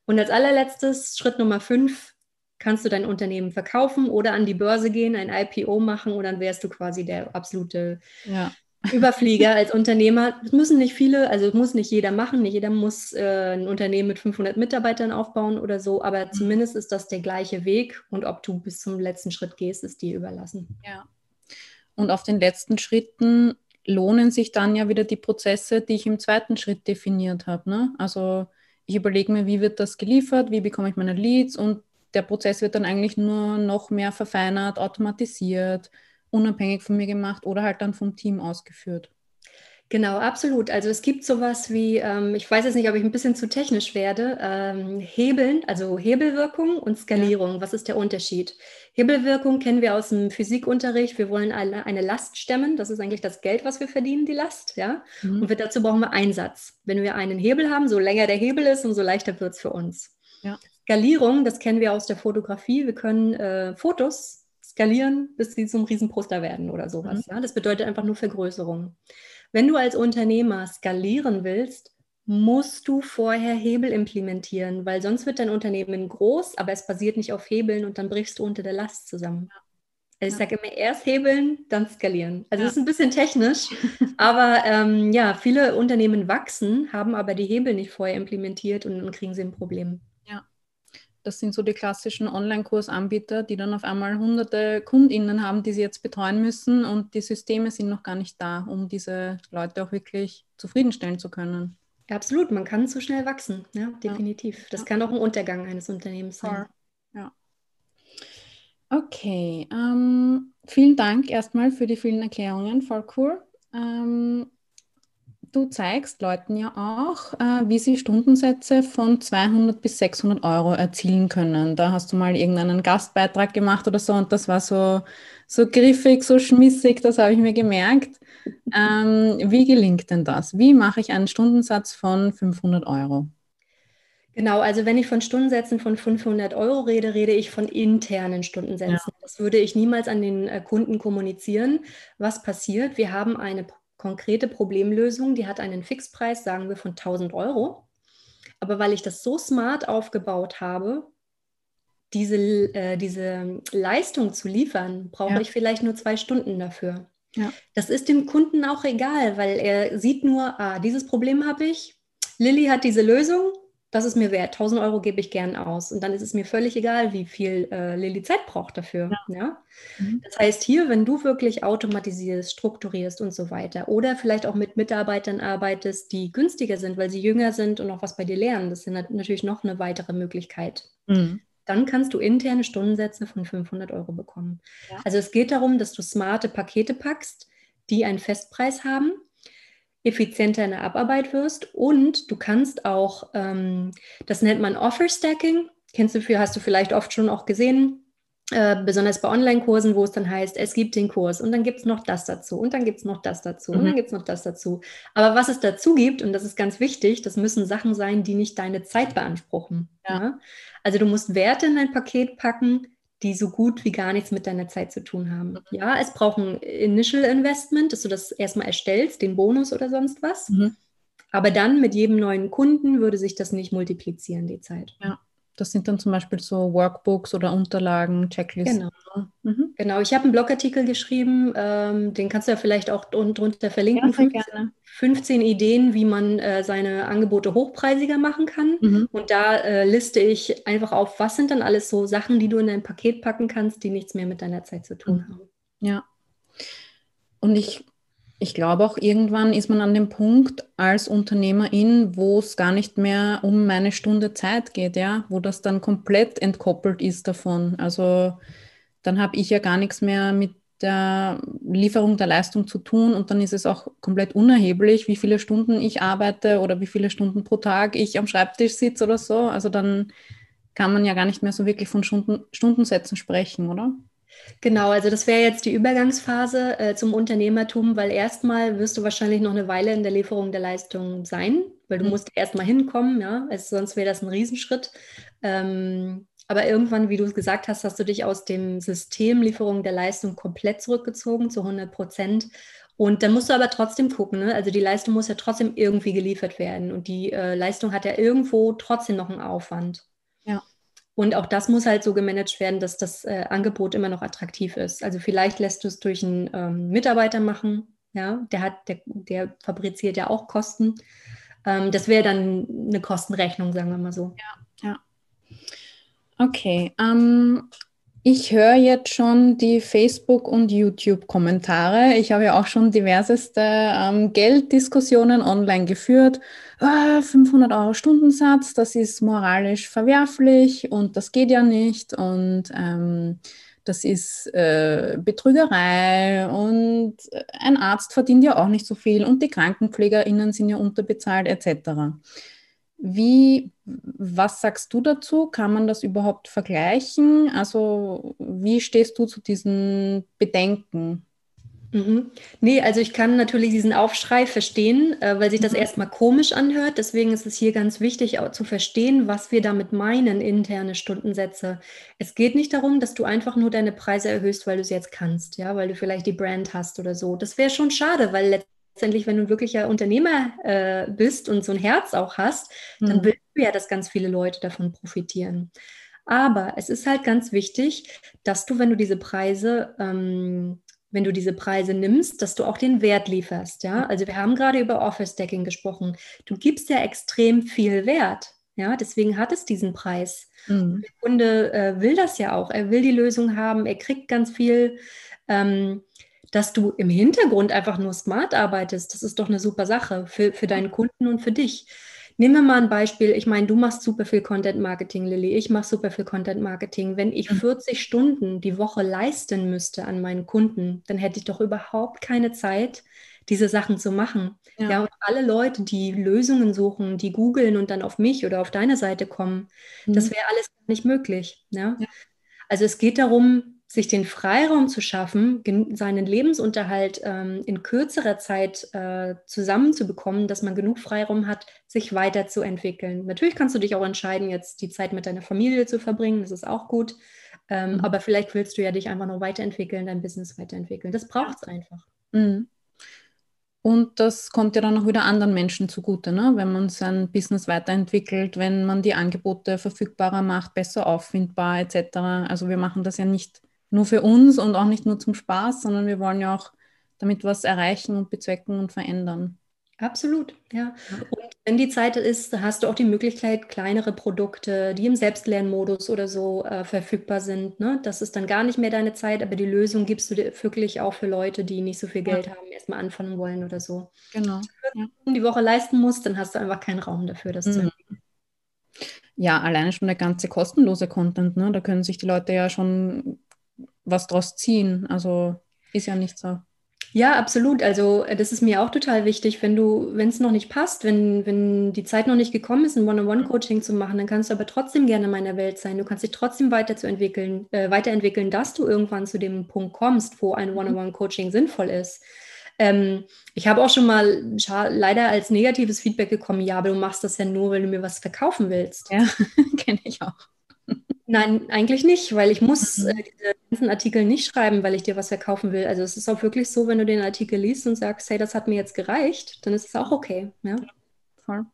B: Und als allerletztes, Schritt Nummer 5, kannst du dein Unternehmen verkaufen oder an die Börse gehen, ein IPO machen und dann wärst du quasi der absolute ja. Überflieger als Unternehmer. Das müssen nicht viele, also muss nicht jeder machen. Nicht jeder muss äh, ein Unternehmen mit 500 Mitarbeitern aufbauen oder so, aber mhm. zumindest ist das der gleiche Weg und ob du bis zum letzten Schritt gehst, ist dir überlassen.
A: Ja. Und auf den letzten Schritten lohnen sich dann ja wieder die Prozesse, die ich im zweiten Schritt definiert habe. Ne? Also ich überlege mir, wie wird das geliefert, wie bekomme ich meine Leads und der Prozess wird dann eigentlich nur noch mehr verfeinert, automatisiert, unabhängig von mir gemacht oder halt dann vom Team ausgeführt.
B: Genau, absolut. Also es gibt sowas wie, ähm, ich weiß jetzt nicht, ob ich ein bisschen zu technisch werde, ähm, Hebeln, also Hebelwirkung und Skalierung. Ja. Was ist der Unterschied? Hebelwirkung kennen wir aus dem Physikunterricht. Wir wollen eine, eine Last stemmen. Das ist eigentlich das Geld, was wir verdienen, die Last. Ja? Mhm. Und wir, dazu brauchen wir Einsatz. Wenn wir einen Hebel haben, so länger der Hebel ist, umso leichter wird es für uns. Ja. Skalierung, das kennen wir aus der Fotografie. Wir können äh, Fotos skalieren, bis sie zum Riesenposter werden oder sowas. Mhm. Ja? Das bedeutet einfach nur Vergrößerung. Wenn du als Unternehmer skalieren willst, musst du vorher Hebel implementieren, weil sonst wird dein Unternehmen groß, aber es basiert nicht auf Hebeln und dann brichst du unter der Last zusammen. Also ich sage immer erst hebeln, dann skalieren. Also ja. das ist ein bisschen technisch, aber ähm, ja, viele Unternehmen wachsen, haben aber die Hebel nicht vorher implementiert und dann kriegen sie ein Problem.
A: Das sind so die klassischen Online-Kursanbieter, die dann auf einmal hunderte KundInnen haben, die sie jetzt betreuen müssen und die Systeme sind noch gar nicht da, um diese Leute auch wirklich zufriedenstellen zu können.
B: Absolut, man kann zu schnell wachsen, ja, definitiv. Das ja. kann auch ein Untergang eines Unternehmens sein.
A: Ja. Okay, ähm, vielen Dank erstmal für die vielen Erklärungen, voll cool. Ähm, du zeigst Leuten ja auch, äh, wie sie Stundensätze von 200 bis 600 Euro erzielen können. Da hast du mal irgendeinen Gastbeitrag gemacht oder so und das war so, so griffig, so schmissig, das habe ich mir gemerkt. Ähm, wie gelingt denn das? Wie mache ich einen Stundensatz von 500 Euro?
B: Genau, also wenn ich von Stundensätzen von 500 Euro rede, rede ich von internen Stundensätzen. Ja. Das würde ich niemals an den äh, Kunden kommunizieren. Was passiert? Wir haben eine konkrete Problemlösung, die hat einen Fixpreis, sagen wir, von 1000 Euro. Aber weil ich das so smart aufgebaut habe, diese, äh, diese Leistung zu liefern, brauche ja. ich vielleicht nur zwei Stunden dafür. Ja. Das ist dem Kunden auch egal, weil er sieht nur, ah, dieses Problem habe ich, Lilly hat diese Lösung, das ist mir wert. 1000 Euro gebe ich gern aus. Und dann ist es mir völlig egal, wie viel äh, Lilly Zeit braucht dafür. Ja. ja? Mhm. Das heißt, hier, wenn du wirklich automatisierst, strukturierst und so weiter oder vielleicht auch mit Mitarbeitern arbeitest, die günstiger sind, weil sie jünger sind und noch was bei dir lernen, das ist natürlich noch eine weitere Möglichkeit. Mhm. Dann kannst du interne Stundensätze von 500 Euro bekommen. Ja. Also es geht darum, dass du smarte Pakete packst, die einen Festpreis haben effizienter in der Abarbeit wirst und du kannst auch, ähm, das nennt man Offer Stacking, kennst du für, hast du vielleicht oft schon auch gesehen, äh, besonders bei Online-Kursen, wo es dann heißt, es gibt den Kurs und dann gibt es noch das dazu und dann gibt es noch das dazu mhm. und dann mhm. gibt es noch das dazu. Aber was es dazu gibt, und das ist ganz wichtig, das müssen Sachen sein, die nicht deine Zeit beanspruchen. Ja. Ja? Also du musst Werte in dein Paket packen, die so gut wie gar nichts mit deiner Zeit zu tun haben. Mhm. Ja, es braucht ein Initial Investment, dass du das erstmal erstellst, den Bonus oder sonst was. Mhm. Aber dann mit jedem neuen Kunden würde sich das nicht multiplizieren, die Zeit.
A: Ja. Das sind dann zum Beispiel so Workbooks oder Unterlagen, Checklisten.
B: Genau, mhm. genau. ich habe einen Blogartikel geschrieben, ähm, den kannst du ja vielleicht auch drunter verlinken. Ja, 15, 15, Ideen, wie man äh, seine Angebote hochpreisiger machen kann. Mhm. Und da äh, liste ich einfach auf, was sind dann alles so Sachen, die du in dein Paket packen kannst, die nichts mehr mit deiner Zeit zu tun mhm. haben.
A: Ja. Und ich ich glaube auch irgendwann ist man an dem Punkt als Unternehmerin, wo es gar nicht mehr um meine Stunde Zeit geht, ja, wo das dann komplett entkoppelt ist davon. Also dann habe ich ja gar nichts mehr mit der Lieferung der Leistung zu tun und dann ist es auch komplett unerheblich, wie viele Stunden ich arbeite oder wie viele Stunden pro Tag ich am Schreibtisch sitze oder so. Also dann kann man ja gar nicht mehr so wirklich von Stunden, Stundensätzen sprechen, oder?
B: Genau, also das wäre jetzt die Übergangsphase äh, zum Unternehmertum, weil erstmal wirst du wahrscheinlich noch eine Weile in der Lieferung der Leistung sein, weil du mhm. musst erstmal hinkommen, ja, also sonst wäre das ein Riesenschritt. Ähm, aber irgendwann, wie du es gesagt hast, hast du dich aus dem System Lieferung der Leistung komplett zurückgezogen zu 100 Prozent. Und dann musst du aber trotzdem gucken, ne? also die Leistung muss ja trotzdem irgendwie geliefert werden und die äh, Leistung hat ja irgendwo trotzdem noch einen Aufwand. Und auch das muss halt so gemanagt werden, dass das äh, Angebot immer noch attraktiv ist. Also vielleicht lässt du es durch einen ähm, Mitarbeiter machen, ja, der hat, der, der fabriziert ja auch Kosten. Ähm, das wäre dann eine Kostenrechnung, sagen wir mal so.
A: Ja, ja. Okay. Ähm, Ich höre jetzt schon die Facebook- und YouTube-Kommentare. Ich habe ja auch schon diverseste ähm, Gelddiskussionen online geführt. Ah, 500 Euro Stundensatz, das ist moralisch verwerflich und das geht ja nicht und ähm, das ist äh, Betrügerei und ein Arzt verdient ja auch nicht so viel und die KrankenpflegerInnen sind ja unterbezahlt etc. Wie, was sagst du dazu? Kann man das überhaupt vergleichen? Also, wie stehst du zu diesen Bedenken?
B: Mhm. Nee, also ich kann natürlich diesen Aufschrei verstehen, äh, weil sich das mhm. erstmal komisch anhört. Deswegen ist es hier ganz wichtig auch zu verstehen, was wir damit meinen, interne Stundensätze. Es geht nicht darum, dass du einfach nur deine Preise erhöhst, weil du es jetzt kannst, ja, weil du vielleicht die Brand hast oder so. Das wäre schon schade, weil letztendlich, wenn du ein Unternehmer äh, bist und so ein Herz auch hast, mhm. dann willst du ja, dass ganz viele Leute davon profitieren. Aber es ist halt ganz wichtig, dass du, wenn du diese Preise, ähm, wenn du diese Preise nimmst, dass du auch den Wert lieferst. Ja, also wir haben gerade über Office Stacking gesprochen. Du gibst ja extrem viel Wert. Ja, deswegen hat es diesen Preis. Mhm. Der Kunde äh, will das ja auch. Er will die Lösung haben. Er kriegt ganz viel. Ähm, dass du im Hintergrund einfach nur smart arbeitest, das ist doch eine super Sache für, für deinen Kunden und für dich. Nehmen wir mal ein Beispiel. Ich meine, du machst super viel Content Marketing, Lilly. Ich mache super viel Content Marketing. Wenn ich 40 mhm. Stunden die Woche leisten müsste an meinen Kunden, dann hätte ich doch überhaupt keine Zeit, diese Sachen zu machen. Ja. ja, und alle Leute, die Lösungen suchen, die googeln und dann auf mich oder auf deine Seite kommen, mhm. das wäre alles nicht möglich. Ja? ja? Also es geht darum, sich den Freiraum zu schaffen, seinen Lebensunterhalt ähm, in kürzerer Zeit äh, zusammenzubekommen, dass man genug Freiraum hat, sich weiterzuentwickeln. Natürlich kannst du dich auch entscheiden, jetzt die Zeit mit deiner Familie zu verbringen, das ist auch gut. Ähm, mhm. Aber vielleicht willst du ja dich einfach noch weiterentwickeln, dein Business weiterentwickeln. Das braucht es einfach. Mhm.
A: Und das kommt ja dann auch wieder anderen Menschen zugute, ne? wenn man sein Business weiterentwickelt, wenn man die Angebote verfügbarer macht, besser auffindbar etc. Also wir machen das ja nicht nur für uns und auch nicht nur zum Spaß, sondern wir wollen ja auch damit was erreichen und bezwecken und verändern.
B: Absolut, ja. Und wenn die Zeit ist, hast du auch die Möglichkeit, kleinere Produkte, die im Selbstlernmodus oder so äh, verfügbar sind. Ne? Das ist dann gar nicht mehr deine Zeit, aber die Lösung gibst du dir wirklich auch für Leute, die nicht so viel Geld ja. haben, erstmal anfangen wollen oder so.
A: Genau.
B: Wenn du die Woche leisten musst, dann hast du einfach keinen Raum dafür, das mhm. zu entwickeln.
A: Ja, alleine schon der ganze kostenlose Content, ne? da können sich die Leute ja schon was draus ziehen. Also ist ja nicht so.
B: Ja, absolut. Also äh, das ist mir auch total wichtig, wenn du, wenn es noch nicht passt, wenn, wenn die Zeit noch nicht gekommen ist, ein One-on-One-Coaching zu machen, dann kannst du aber trotzdem gerne in meiner Welt sein. Du kannst dich trotzdem weiterzuentwickeln, äh, weiterentwickeln, dass du irgendwann zu dem Punkt kommst, wo ein mhm. One-on-One-Coaching sinnvoll ist. Ähm, ich habe auch schon mal leider als negatives Feedback bekommen, ja, aber du machst das ja nur, weil du mir was verkaufen willst.
A: Ja, kenne ich auch.
B: Nein, eigentlich nicht, weil ich muss mhm. äh, diese ganzen Artikel nicht schreiben, weil ich dir was verkaufen will. Also es ist auch wirklich so, wenn du den Artikel liest und sagst, hey, das hat mir jetzt gereicht, dann ist es auch okay. Ja? Voll.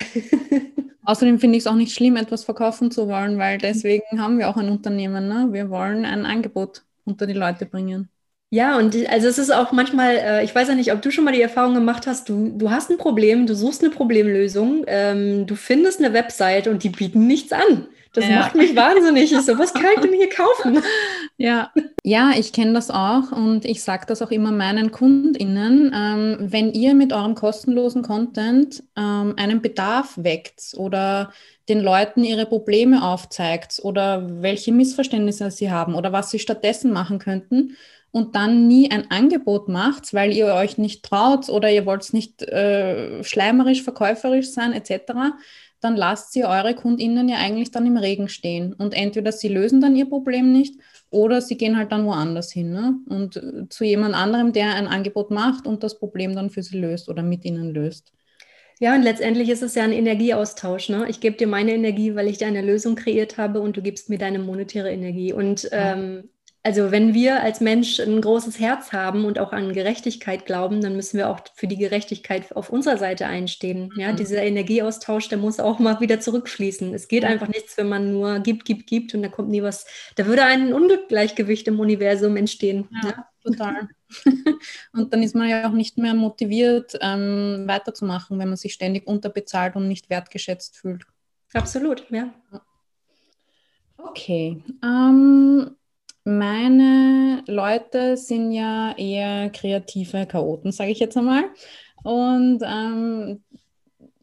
A: Außerdem finde ich es auch nicht schlimm, etwas verkaufen zu wollen, weil deswegen haben wir auch ein Unternehmen. Ne? Wir wollen ein Angebot unter die Leute bringen.
B: Ja, und also es ist auch manchmal, äh, ich weiß ja nicht, ob du schon mal die Erfahrung gemacht hast, du, du hast ein Problem, du suchst eine Problemlösung, ähm, du findest eine Website und die bieten nichts an. Das ja. macht mich wahnsinnig. Ich so, was kann ich denn hier kaufen?
A: Ja, ja ich kenne das auch und ich sage das auch immer meinen KundInnen. Ähm, wenn ihr mit eurem kostenlosen Content ähm, einen Bedarf weckt oder den Leuten ihre Probleme aufzeigt oder welche Missverständnisse sie haben oder was sie stattdessen machen könnten, und dann nie ein Angebot macht, weil ihr euch nicht traut oder ihr wollt nicht äh, schleimerisch, verkäuferisch sein etc., dann lasst ihr eure KundInnen ja eigentlich dann im Regen stehen. Und entweder sie lösen dann ihr Problem nicht oder sie gehen halt dann woanders hin. Ne? Und äh, zu jemand anderem, der ein Angebot macht und das Problem dann für sie löst oder mit ihnen löst.
B: Ja, und letztendlich ist es ja ein Energieaustausch. Ne? Ich gebe dir meine Energie, weil ich dir eine Lösung kreiert habe und du gibst mir deine monetäre Energie. Und ähm, also wenn wir als Mensch ein großes Herz haben und auch an Gerechtigkeit glauben, dann müssen wir auch für die Gerechtigkeit auf unserer Seite einstehen. Ja, mhm. dieser Energieaustausch, der muss auch mal wieder zurückfließen. Es geht ja. einfach nichts, wenn man nur gibt, gibt, gibt und da kommt nie was. Da würde ein Ungleichgewicht im Universum entstehen.
A: Ja, ja. total. und dann ist man ja auch nicht mehr motiviert, ähm, weiterzumachen, wenn man sich ständig unterbezahlt und nicht wertgeschätzt fühlt.
B: Absolut, ja.
A: Okay. Ähm, meine Leute sind ja eher kreative Chaoten, sage ich jetzt einmal. Und ähm,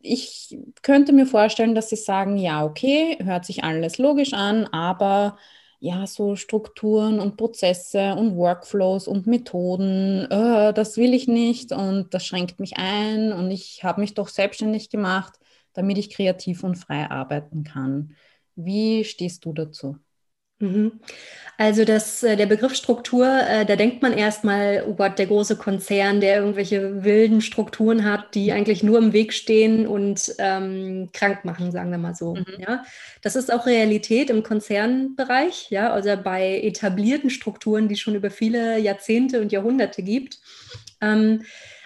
A: ich könnte mir vorstellen, dass sie sagen, ja, okay, hört sich alles logisch an, aber ja, so Strukturen und Prozesse und Workflows und Methoden, äh, das will ich nicht und das schränkt mich ein und ich habe mich doch selbstständig gemacht, damit ich kreativ und frei arbeiten kann. Wie stehst du dazu?
B: Mhm. Also das, äh, der Begriff Struktur, äh, da denkt man erstmal, oh Gott, der große Konzern, der irgendwelche wilden Strukturen hat, die eigentlich nur im Weg stehen und ähm, krank machen, sagen wir mal so. Mhm. Ja, das ist auch Realität im Konzernbereich, ja, also bei etablierten Strukturen, die schon über viele Jahrzehnte und Jahrhunderte gibt. Ähm,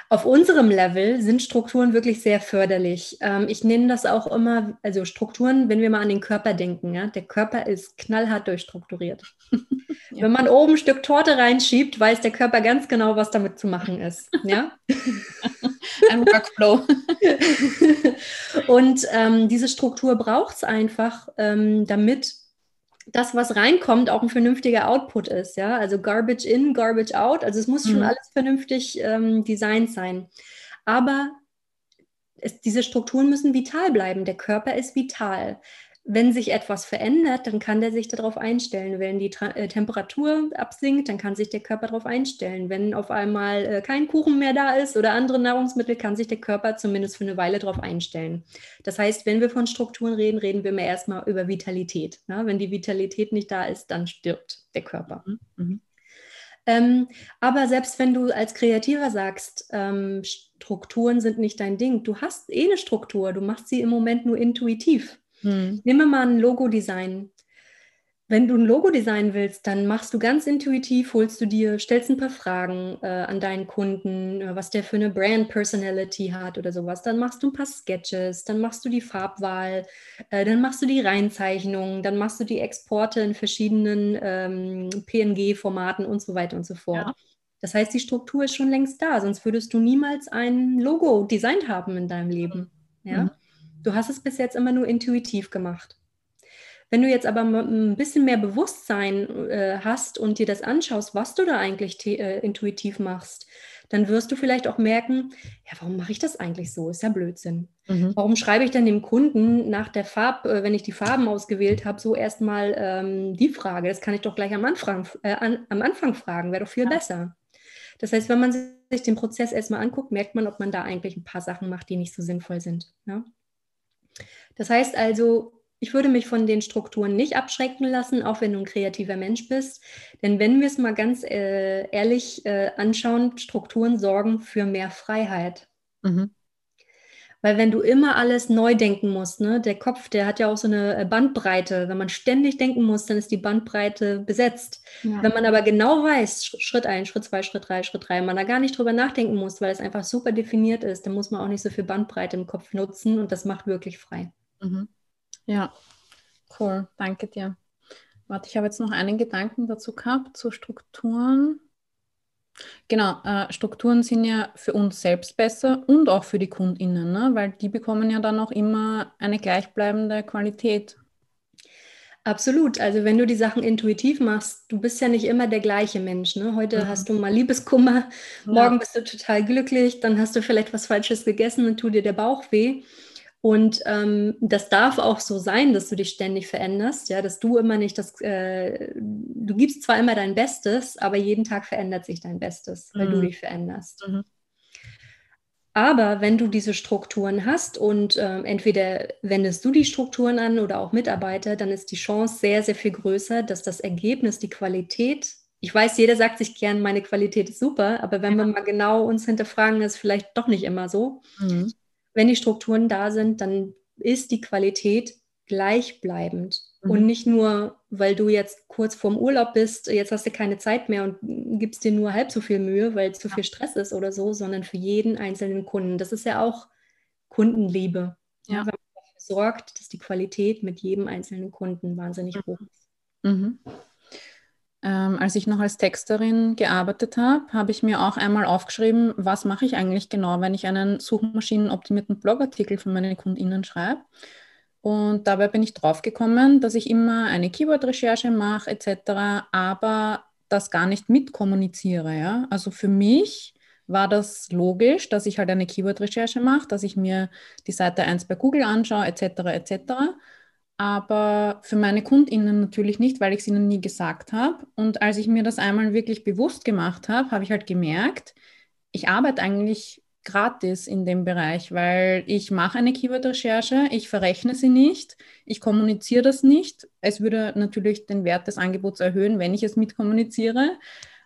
B: auf unserem Level sind Strukturen wirklich sehr förderlich. Ähm, ich nenne das auch immer, also Strukturen, wenn wir mal an den Körper denken. Ja? Der Körper ist knallhart durchstrukturiert. ja. Wenn man oben ein Stück Torte reinschiebt, weiß der Körper ganz genau, was damit zu machen ist. Ja? ein Workflow. Und ähm, diese Struktur braucht es einfach, ähm, damit das, was reinkommt, auch ein vernünftiger Output ist. Ja, also Garbage in, Garbage out. Also es muss mhm. schon alles vernünftig ähm, designt sein. Aber es, diese Strukturen müssen vital bleiben. Der Körper ist vital wenn sich etwas verändert, dann kann der sich darauf einstellen. Wenn die Tra äh, Temperatur absinkt, dann kann sich der Körper darauf einstellen. Wenn auf einmal äh, kein Kuchen mehr da ist oder andere Nahrungsmittel, kann sich der Körper zumindest für eine Weile darauf einstellen. Das heißt, wenn wir von Strukturen reden, reden wir mehr erstmal über Vitalität. Ne? Wenn die Vitalität nicht da ist, dann stirbt der Körper. Mhm. mhm. Ähm, aber selbst wenn du als Kreativer sagst, ähm, Strukturen sind nicht dein Ding, du hast eh eine Struktur, du machst sie im Moment nur intuitiv. Hm. Nimm mal ein Logo-Design. Wenn du ein Logo designen willst, dann machst du ganz intuitiv, holst du dir, stellst ein paar Fragen äh, an deinen Kunden, äh, was der für eine Brand Personality hat oder sowas. Dann machst du ein paar Sketches, dann machst du die Farbwahl, äh, dann machst du die Reihenzeichnungen, dann machst du die Exporte in verschiedenen ähm, PNG-Formaten und so weiter und so fort. Ja. Das heißt, die Struktur ist schon längst da, sonst würdest du niemals ein Logo designt haben in deinem Leben. Ja. Mhm. Du hast es bis jetzt immer nur intuitiv gemacht. Wenn du jetzt aber ein bisschen mehr Bewusstsein äh, hast und dir das anschaust, was du da eigentlich äh, intuitiv machst, dann wirst du vielleicht auch merken, ja, warum mache ich das eigentlich so? Ist ja Blödsinn. Mhm. Warum schreibe ich dann dem Kunden nach der Farbe, äh, wenn ich die Farben ausgewählt habe, so erstmal ähm, die Frage? Das kann ich doch gleich am Anfang, äh, an, am Anfang fragen, wäre doch viel ja. besser. Das heißt, wenn man sich den Prozess erstmal anguckt, merkt man, ob man da eigentlich ein paar Sachen macht, die nicht so sinnvoll sind. Ja? Das heißt also, ich würde mich von den Strukturen nicht abschrecken lassen, auch wenn du ein kreativer Mensch bist. Denn wenn wir es mal ganz äh, ehrlich äh, anschauen, Strukturen sorgen für mehr Freiheit. Mhm. Weil wenn du immer alles neu denken musst, ne, der Kopf, der hat ja auch so eine äh, Bandbreite. Wenn man ständig denken muss, dann ist die Bandbreite besetzt. Ja. Wenn man aber genau weiß, Schritt ein, Schritt zwei, Schritt drei, Schritt drei, man da gar nicht drüber nachdenken muss, weil es einfach super definiert ist, dann muss man auch nicht so viel Bandbreite im Kopf nutzen und das macht wirklich frei.
A: Mhm. Ja, cool, danke dir. Warte, ich habe jetzt noch einen Gedanken dazu gehabt, zu Strukturen. Genau, äh, Strukturen sind ja für uns selbst besser und auch für die KundInnen, ne? weil die bekommen ja dann auch immer eine gleichbleibende Qualität.
B: Absolut. Also wenn du die Sachen intuitiv machst, du bist ja nicht immer der gleiche Mensch. Ne? Heute mhm. hast du mal Liebeskummer, morgen ja. bist du total glücklich, dann hast du vielleicht was Falsches gegessen und tut dir der Bauch weh. Und ähm, das darf auch so sein, dass du dich ständig veränderst, ja, dass du immer nicht das, äh, du gibst zwar immer dein Bestes, aber jeden Tag verändert sich dein Bestes, weil mhm. du dich veränderst. Mhm. Aber wenn du diese Strukturen hast und äh, entweder wendest du die Strukturen an oder auch Mitarbeiter, dann ist die Chance sehr, sehr viel größer, dass das Ergebnis, die Qualität, ich weiß, jeder sagt sich gern, meine Qualität ist super, aber wenn ja. wir mal genau uns hinterfragen, ist vielleicht doch nicht immer so. Mhm wenn die Strukturen da sind, dann ist die Qualität gleichbleibend. Mhm. Und nicht nur, weil du jetzt kurz vorm Urlaub bist, jetzt hast du keine Zeit mehr und gibst dir nur halb so viel Mühe, weil zu viel Stress ist oder so, sondern für jeden einzelnen Kunden. Das ist ja auch Kundenliebe. Ja. Wenn man dafür sorgt, dass die Qualität mit jedem einzelnen Kunden wahnsinnig hoch ist. Mhm.
A: Ähm, als ich noch als Texterin gearbeitet habe, habe ich mir auch einmal aufgeschrieben, was mache ich eigentlich genau, wenn ich einen suchmaschinenoptimierten Blogartikel für meine KundInnen schreibe. Und dabei bin ich draufgekommen, dass ich immer eine Keyword-Recherche mache etc., aber das gar nicht mitkommuniziere. Ja? Also für mich war das logisch, dass ich halt eine Keyword-Recherche mache, dass ich mir die Seite 1 bei Google anschaue etc. etc. Aber für meine KundInnen natürlich nicht, weil ich es ihnen nie gesagt habe. Und als ich mir das einmal wirklich bewusst gemacht habe, habe ich halt gemerkt, ich arbeite eigentlich gratis in dem Bereich, weil ich mache eine Keyword-Recherche, ich verrechne sie nicht, ich kommuniziere das nicht. Es würde natürlich den Wert des Angebots erhöhen, wenn ich es mitkommuniziere.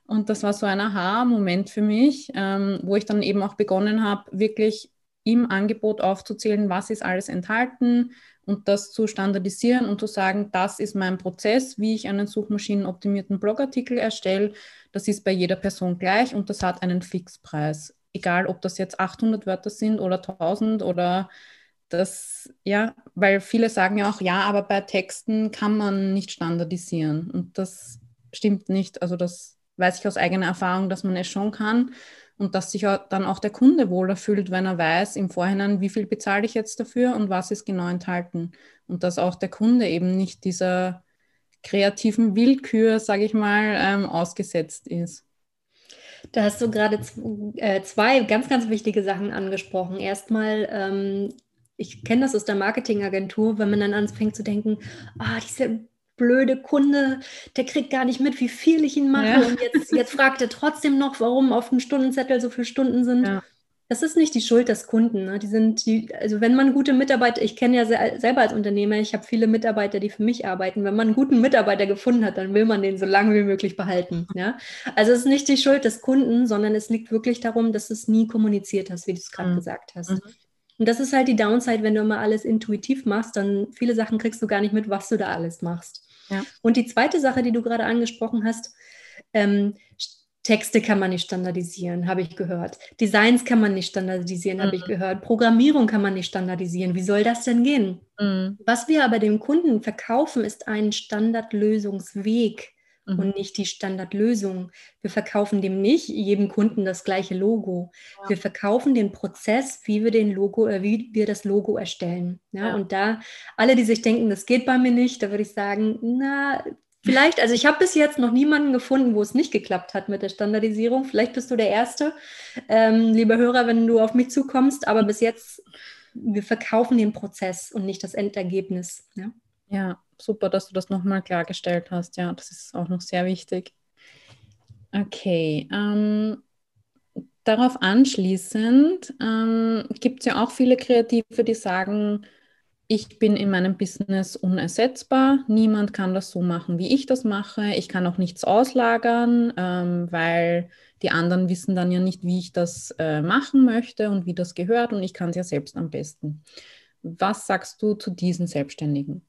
A: Und das war so ein Aha-Moment für mich, ähm, wo ich dann eben auch begonnen habe, wirklich im Angebot aufzuzählen, was ist alles enthalten und das zu standardisieren und zu sagen, das ist mein Prozess, wie ich einen suchmaschinenoptimierten Blogartikel erstelle. Das ist bei jeder Person gleich und das hat einen Fixpreis. Egal, ob das jetzt 800 Wörter sind oder 1000 oder das, ja, weil viele sagen ja auch, ja, aber bei Texten kann man nicht standardisieren und das stimmt nicht. Also das weiß ich aus eigener Erfahrung, dass man es schon kann und dass sich dann auch der Kunde wohler fühlt, wenn er weiß im Vorhinein, wie viel bezahle ich jetzt dafür und was ist genau enthalten. Und dass auch der Kunde eben nicht dieser kreativen Willkür, sage ich mal, ähm, ausgesetzt ist.
B: Da hast du gerade äh, zwei ganz, ganz wichtige Sachen angesprochen. Erstmal, ähm, ich kenne das aus der Marketingagentur, wenn man dann anfängt zu denken, ah, diese blöde Kunde, der kriegt gar nicht mit, wie viel ich ihn mache. Ja. Und jetzt, jetzt fragt er trotzdem noch, warum auf dem Stundenzettel so viele Stunden sind. Ja. Das ist nicht die Schuld des Kunden. Ne? Die sind die, also wenn man gute Mitarbeiter, ich kenne ja se selber als Unternehmer, ich habe viele Mitarbeiter, die für mich arbeiten. Wenn man einen guten Mitarbeiter gefunden hat, dann will man den so lange wie möglich behalten. Ja? Also es ist nicht die Schuld des Kunden, sondern es liegt wirklich darum, dass du es nie kommuniziert hast, wie du es gerade mhm. gesagt hast. Mhm. Und das ist halt die Downside, wenn du immer alles intuitiv machst, dann viele Sachen kriegst du gar nicht mit, was du da alles machst. Ja. Und die zweite Sache, die du gerade angesprochen hast, ähm, Texte kann man nicht standardisieren, habe ich gehört. Designs kann man nicht standardisieren, mhm. habe ich mhm. gehört. Programmierung kann man nicht standardisieren. Wie soll das denn gehen? Mhm. Was wir aber dem Kunden verkaufen, ist ein Standardlösungsweg mhm. und nicht die Standardlösung. Wir verkaufen dem nicht jedem Kunden das gleiche Logo. Ja. Wir verkaufen den Prozess, wie wir den Logo, äh, wie wir das Logo erstellen. Ja? ja? Und da alle, die sich denken, das geht bei mir nicht, da würde ich sagen, na, Vielleicht, also ich habe bis jetzt noch niemanden gefunden, wo es nicht geklappt hat mit der Standardisierung. Vielleicht bist du der Erste, ähm, lieber Hörer, wenn du auf mich zukommst. Aber bis jetzt, wir verkaufen den Prozess und nicht das Endergebnis. Ja,
A: ja super, dass du das nochmal klargestellt hast. Ja, das ist auch noch sehr wichtig. Okay. Ähm, darauf anschließend ähm, gibt es ja auch viele Kreative, die sagen, ich bin in meinem Business unersetzbar. Niemand kann das so machen, wie ich das mache. Ich kann auch nichts auslagern, ähm, weil die anderen wissen dann ja nicht, wie ich das äh, machen möchte und wie das gehört und ich kann es ja selbst am besten. Was sagst du zu diesen Selbstständigen?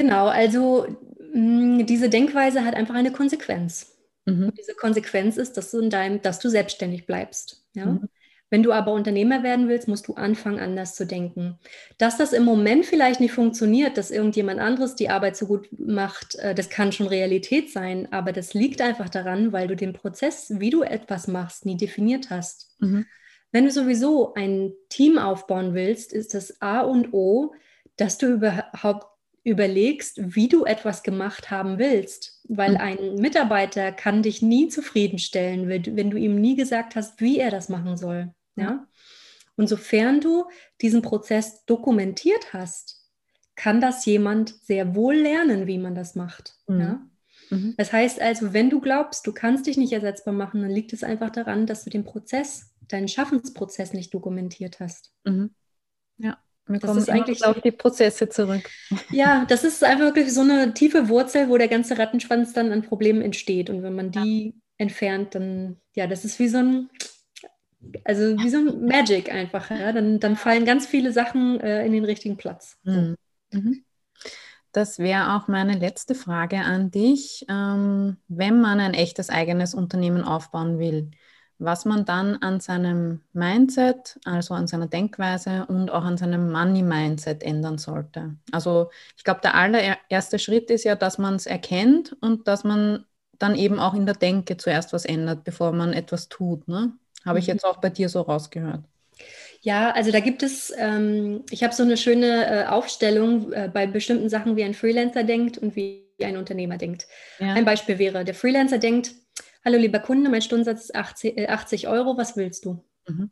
B: Genau, also mh, mm, diese Denkweise hat einfach eine Konsequenz. Mhm. diese Konsequenz ist, dass du, in deinem, dass du selbstständig bleibst. Ja? Mhm. Wenn du aber Unternehmer werden willst, musst du anfangen, anders zu denken. Dass das im Moment vielleicht nicht funktioniert, dass irgendjemand anderes die Arbeit so gut macht, äh, das kann schon Realität sein, aber das liegt einfach daran, weil du den Prozess, wie du etwas machst, nie definiert hast. Mhm. Wenn du sowieso ein Team aufbauen willst, ist das A und O, dass du überhaupt überlegst, wie du etwas gemacht haben willst. Weil mhm. ein Mitarbeiter kann dich nie zufriedenstellen, wenn du ihm nie gesagt hast, wie er das machen soll. Ja? Und sofern du diesen Prozess dokumentiert hast, kann das jemand sehr wohl lernen, wie man das macht. Mhm. Ja? Mhm. Das heißt also, wenn du glaubst, du kannst dich nicht ersetzbar machen, dann liegt es einfach daran, dass du den Prozess, deinen Schaffensprozess nicht dokumentiert hast.
A: Mhm. Ja. Wir das kommen ist eigentlich auf die Prozesse zurück.
B: Ja, das ist einfach wirklich so eine tiefe Wurzel, wo der ganze Rattenschwanz dann an Problemen entsteht. Und wenn man die ja. entfernt, dann, ja, das ist wie so ein, also wie so ein Magic einfach. Ja? Dann, dann fallen ganz viele Sachen äh, in den richtigen Platz. Mhm.
A: Mhm. Das wäre auch meine letzte Frage an dich. Ähm, wenn man ein echtes eigenes Unternehmen aufbauen will, was man dann an seinem Mindset, also an seiner Denkweise und auch an seinem Money-Mindset ändern sollte. Also ich glaube, der allererste Schritt ist ja, dass man es erkennt und dass man dann eben auch in der Denke zuerst was ändert, bevor man etwas tut. Ne? Habe ich mhm. jetzt auch bei dir so rausgehört.
B: Ja, also da gibt es, ähm, ich habe so eine schöne äh, Aufstellung äh, bei bestimmten Sachen, wie ein Freelancer denkt und wie ein Unternehmer denkt. Ja. Ein Beispiel wäre, der Freelancer denkt, hallo lieber Kunde, mein Stundensatz ist 80, äh, 80 Euro, was willst du? Mhm.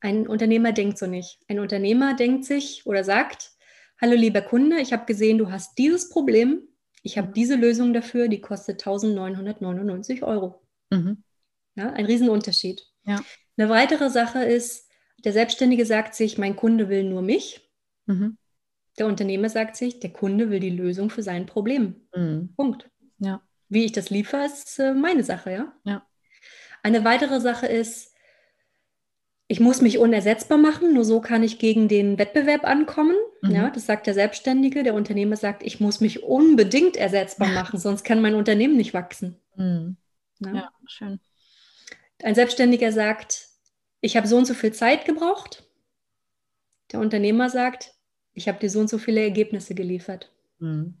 B: Ein Unternehmer denkt so nicht. Ein Unternehmer denkt sich oder sagt, hallo lieber Kunde, ich habe gesehen, du hast dieses Problem, ich habe mhm. diese Lösung dafür, die kostet 1999 Euro. Mhm. Ja, ein Riesenunterschied. Ja. Eine weitere Sache ist, der Selbstständige sagt sich, mein Kunde will nur mich. Mhm. Der Unternehmer sagt sich, der Kunde will die Lösung für sein Problem. Mhm. Punkt. Ja. Wie ich das liefere, ist äh, meine Sache, ja? ja. Eine weitere Sache ist, ich muss mich unersetzbar machen, nur so kann ich gegen den Wettbewerb ankommen. Mhm. Ja, das sagt der Selbstständige. Der Unternehmer sagt, ich muss mich unbedingt ersetzbar machen, sonst kann mein Unternehmen nicht wachsen. Mhm. Ja. ja, schön. Ein Selbstständiger sagt, ich habe so und so viel Zeit gebraucht. Der Unternehmer sagt, ich habe dir so und so viele Ergebnisse geliefert. Mhm.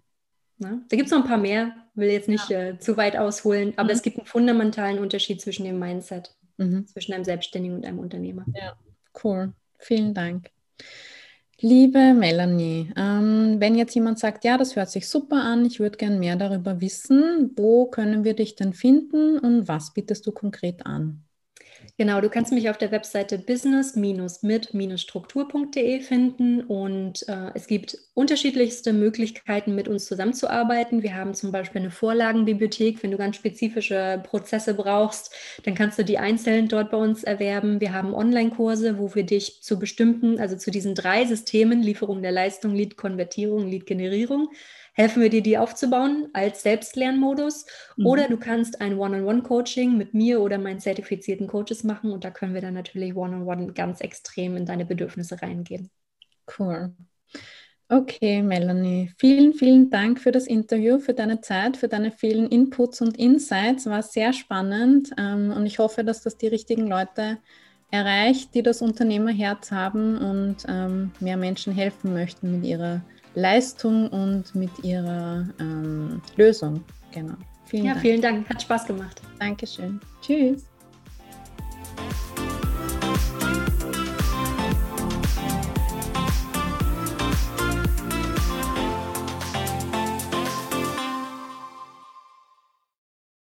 B: Na, da gibt es noch ein paar mehr, will jetzt nicht ja. äh, zu weit ausholen, aber mhm. es gibt einen fundamentalen Unterschied zwischen dem Mindset, mhm. zwischen einem Selbstständigen und einem Unternehmer.
A: Ja, cool. Vielen Dank. Liebe Melanie, ähm, wenn jetzt jemand sagt, ja, das hört sich super an, ich würde gern mehr darüber wissen, wo können wir dich denn finden und was bietest du konkret an?
B: Genau, du kannst mich auf der Webseite business-mit-struktur.de finden und äh, es gibt unterschiedlichste Möglichkeiten, mit uns zusammenzuarbeiten. Wir haben zum Beispiel eine Vorlagenbibliothek. Wenn du ganz spezifische Prozesse brauchst, dann kannst du die einzeln dort bei uns erwerben. Wir haben Online-Kurse, wo wir dich zu bestimmten, also zu diesen drei Systemen, Lieferung der Leistung, Lead-Konvertierung, Lead-Generierung, helfen wir dir, die aufzubauen als Selbstlernmodus. Mhm. Oder du kannst ein One-on-One-Coaching mit mir oder meinen zertifizierten Coaches machen und da können wir dann natürlich One-on-One -on -one ganz extrem in deine Bedürfnisse reingehen.
A: Cool. Okay, Melanie, vielen, vielen Dank für das Interview, für deine Zeit, für deine vielen Inputs und Insights. War sehr spannend ähm, und ich hoffe, dass das die richtigen Leute erreicht, die das Unternehmerherz haben und ähm, mehr Menschen helfen möchten mit ihrer Leistung und mit ihrer ähm, Lösung.
B: Genau. Vielen ja, Dank. vielen Dank. Hat Spaß gemacht.
A: Dankeschön. Tschüss.